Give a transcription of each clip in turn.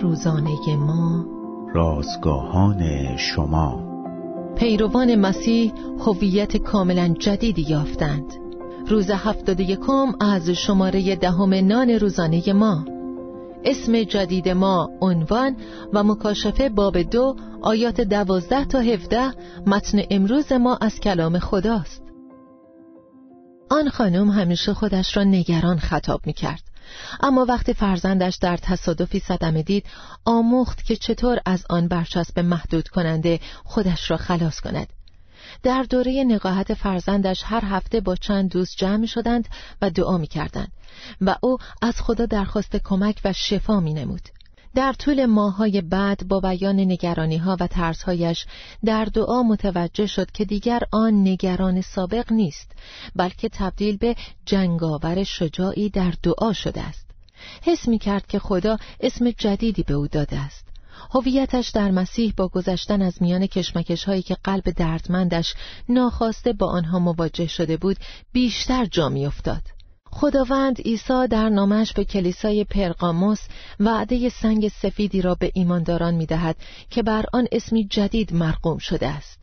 روزانه ما. رازگاهان شما. پیروان مسیح هویت کاملا جدیدی یافتند. روز هفتاد یکم از شماره دهم نان روزانه ما. اسم جدید ما عنوان و مکاشفه باب دو آیات دوازده تا هفده متن امروز ما از کلام خداست. آن خانم همیشه خودش را نگران خطاب می کرد اما وقتی فرزندش در تصادفی صدمه دید آموخت که چطور از آن برچسب محدود کننده خودش را خلاص کند در دوره نقاهت فرزندش هر هفته با چند دوست جمع شدند و دعا می کردند و او از خدا درخواست کمک و شفا می نمود. در طول ماهای بعد با بیان نگرانی ها و ترسهایش در دعا متوجه شد که دیگر آن نگران سابق نیست بلکه تبدیل به جنگاور شجاعی در دعا شده است حس می کرد که خدا اسم جدیدی به او داده است هویتش در مسیح با گذشتن از میان کشمکش هایی که قلب دردمندش ناخواسته با آنها مواجه شده بود بیشتر جا می افتاد. خداوند عیسی در نامش به کلیسای پرقاموس وعده سنگ سفیدی را به ایمانداران می دهد که بر آن اسمی جدید مرقوم شده است.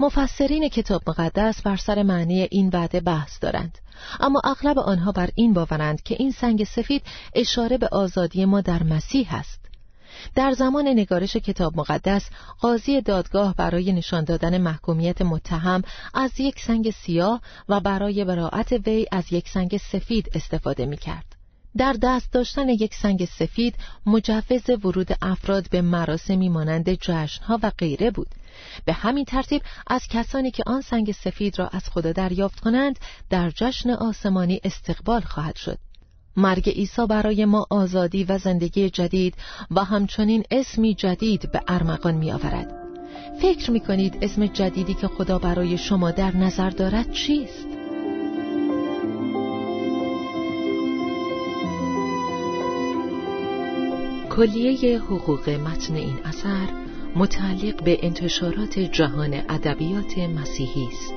مفسرین کتاب مقدس بر سر معنی این وعده بحث دارند اما اغلب آنها بر این باورند که این سنگ سفید اشاره به آزادی ما در مسیح است در زمان نگارش کتاب مقدس قاضی دادگاه برای نشان دادن محکومیت متهم از یک سنگ سیاه و برای براعت وی از یک سنگ سفید استفاده می کرد. در دست داشتن یک سنگ سفید مجوز ورود افراد به مراسمی مانند جشنها و غیره بود به همین ترتیب از کسانی که آن سنگ سفید را از خدا دریافت کنند در جشن آسمانی استقبال خواهد شد مرگ عیسی برای ما آزادی و زندگی جدید و همچنین اسمی جدید به ارمغان می آورد. فکر می کنید اسم جدیدی که خدا برای شما در نظر دارد چیست؟ کلیه حقوق متن این اثر متعلق به انتشارات جهان ادبیات مسیحی است.